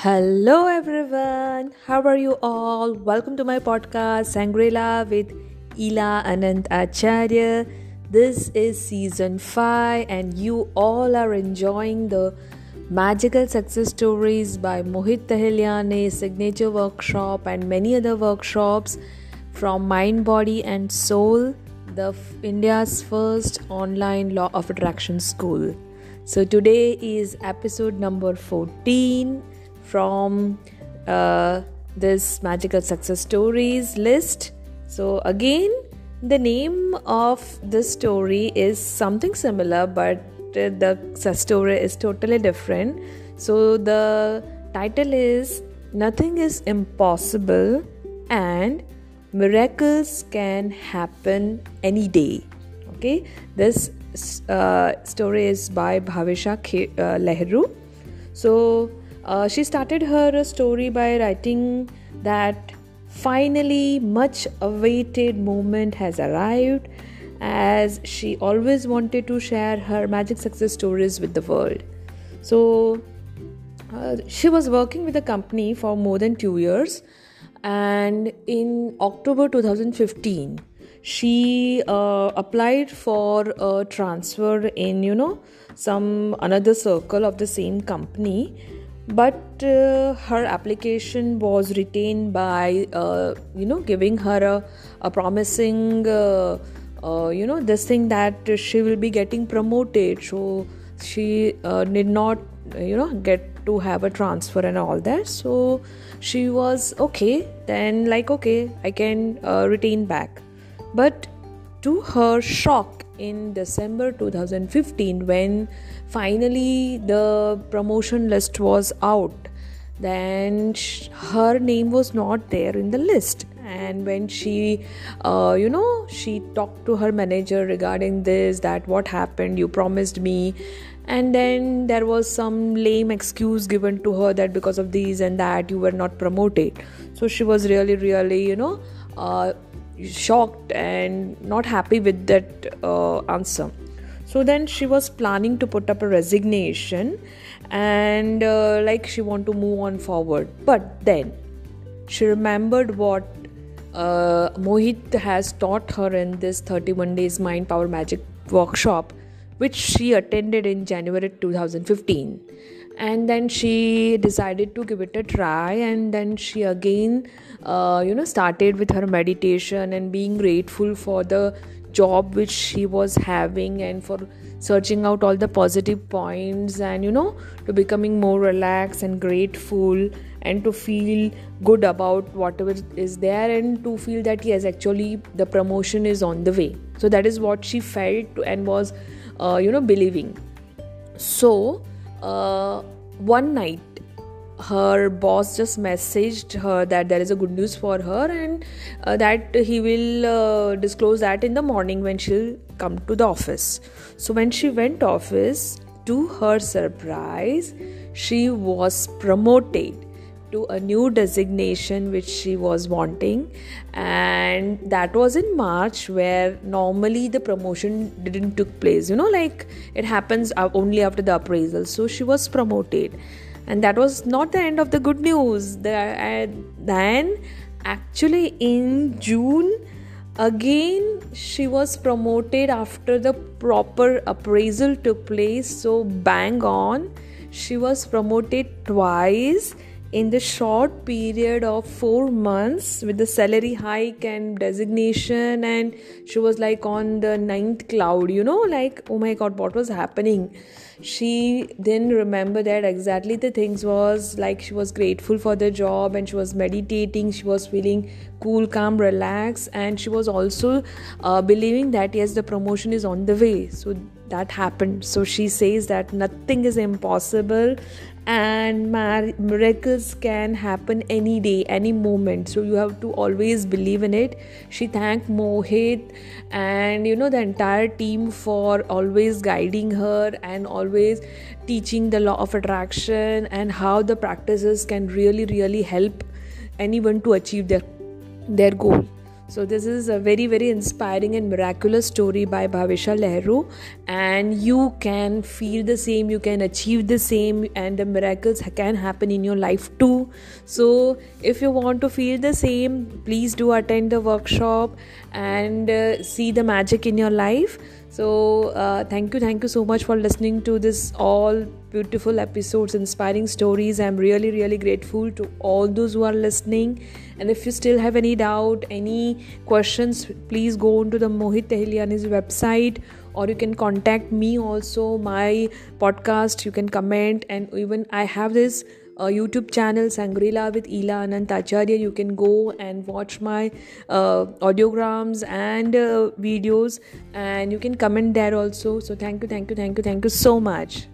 Hello everyone, how are you all? Welcome to my podcast Sangrela with Ila Anant Acharya. This is season 5 and you all are enjoying the magical success stories by Mohit Tahiliani signature workshop and many other workshops from Mind Body and Soul, the India's first online law of attraction school. So today is episode number 14 from uh, this magical success stories list. So again, the name of this story is something similar, but the story is totally different. So the title is Nothing is Impossible and Miracles Can Happen Any Day. Okay, this uh, story is by Bhavisha K- uh, Lehru. So uh, she started her story by writing that finally much awaited moment has arrived as she always wanted to share her magic success stories with the world. So uh, she was working with the company for more than 2 years and in October 2015 she uh, applied for a transfer in you know some another circle of the same company but uh, her application was retained by uh, you know giving her a, a promising uh, uh, you know this thing that she will be getting promoted. So she uh, did not you know get to have a transfer and all that. So she was okay. Then like okay i can retain back. But to her shock in December 2015, when finally the promotion list was out, then her name was not there in the list. And when she, uh, you know, she talked to her manager regarding this, that what happened, you promised me, and then there was some lame excuse given to her that because of these and that you were not promoted. So she was really really you know uh, shocked and not happy with that uh, answer. So then she was planning to put up a resignation and uh, like she want to move on forward. But then she remembered what uh, mohit has taught her in this 31 days mind power magic workshop which she attended in january 2015 and then she decided to give it a try. And then she again uh, you know started with her meditation and being grateful for the job which she was having and for searching out all the positive points and you know to becoming more relaxed and grateful and to feel good about whatever is there and to feel that yes actually the promotion is on the way. So that is what she felt and was uh, you know believing. So uh, one night her boss just messaged her that there is a good news for her and uh, that he will uh, disclose that in the morning when she'll come to the office. So when she went office to her surprise she was promoted to a new designation which she was wanting. And that was in march where normally the promotion didn't took place. You know like it happens only after the appraisal. So she was promoted. And that was not the end of the good news. Then actually in june again she was promoted after the proper appraisal took place. So bang on she was promoted twice in the short period of four months with the salary hike and designation and she was like on the ninth cloud you know like oh my god what was happening? She then remembered that exactly the things was like she was grateful for the job and she was meditating she was feeling cool calm relaxed and she was also uh, believing that yes the promotion is on the way. So that happened. So she says that nothing is impossible and miracles can happen any day any moment. So you have to always believe in it. She thanked mohit and you know the entire team for always guiding her and always teaching the law of attraction and how the practices can really really help anyone to achieve their their goal So, this is a very, very inspiring and miraculous story by Bhavisha Lehru, and you can feel the same, you can achieve the same, and the miracles can happen in your life too. So, if you want to feel the same, please do attend the workshop and uh, see the magic in your life so uh, thank you thank you so much for listening to this all beautiful episodes inspiring stories. I'm really really grateful to all those who are listening. And if you still have any doubt any questions please go on to the mohit Tahiliani's website or you can contact me also my podcast. You can comment and even i have this uh, YouTube channel Sangrila with Ila Anant Acharya. You can go and watch my uh, audiograms and uh, videos, and you can comment there also. So, thank you, thank you, thank you, thank you so much.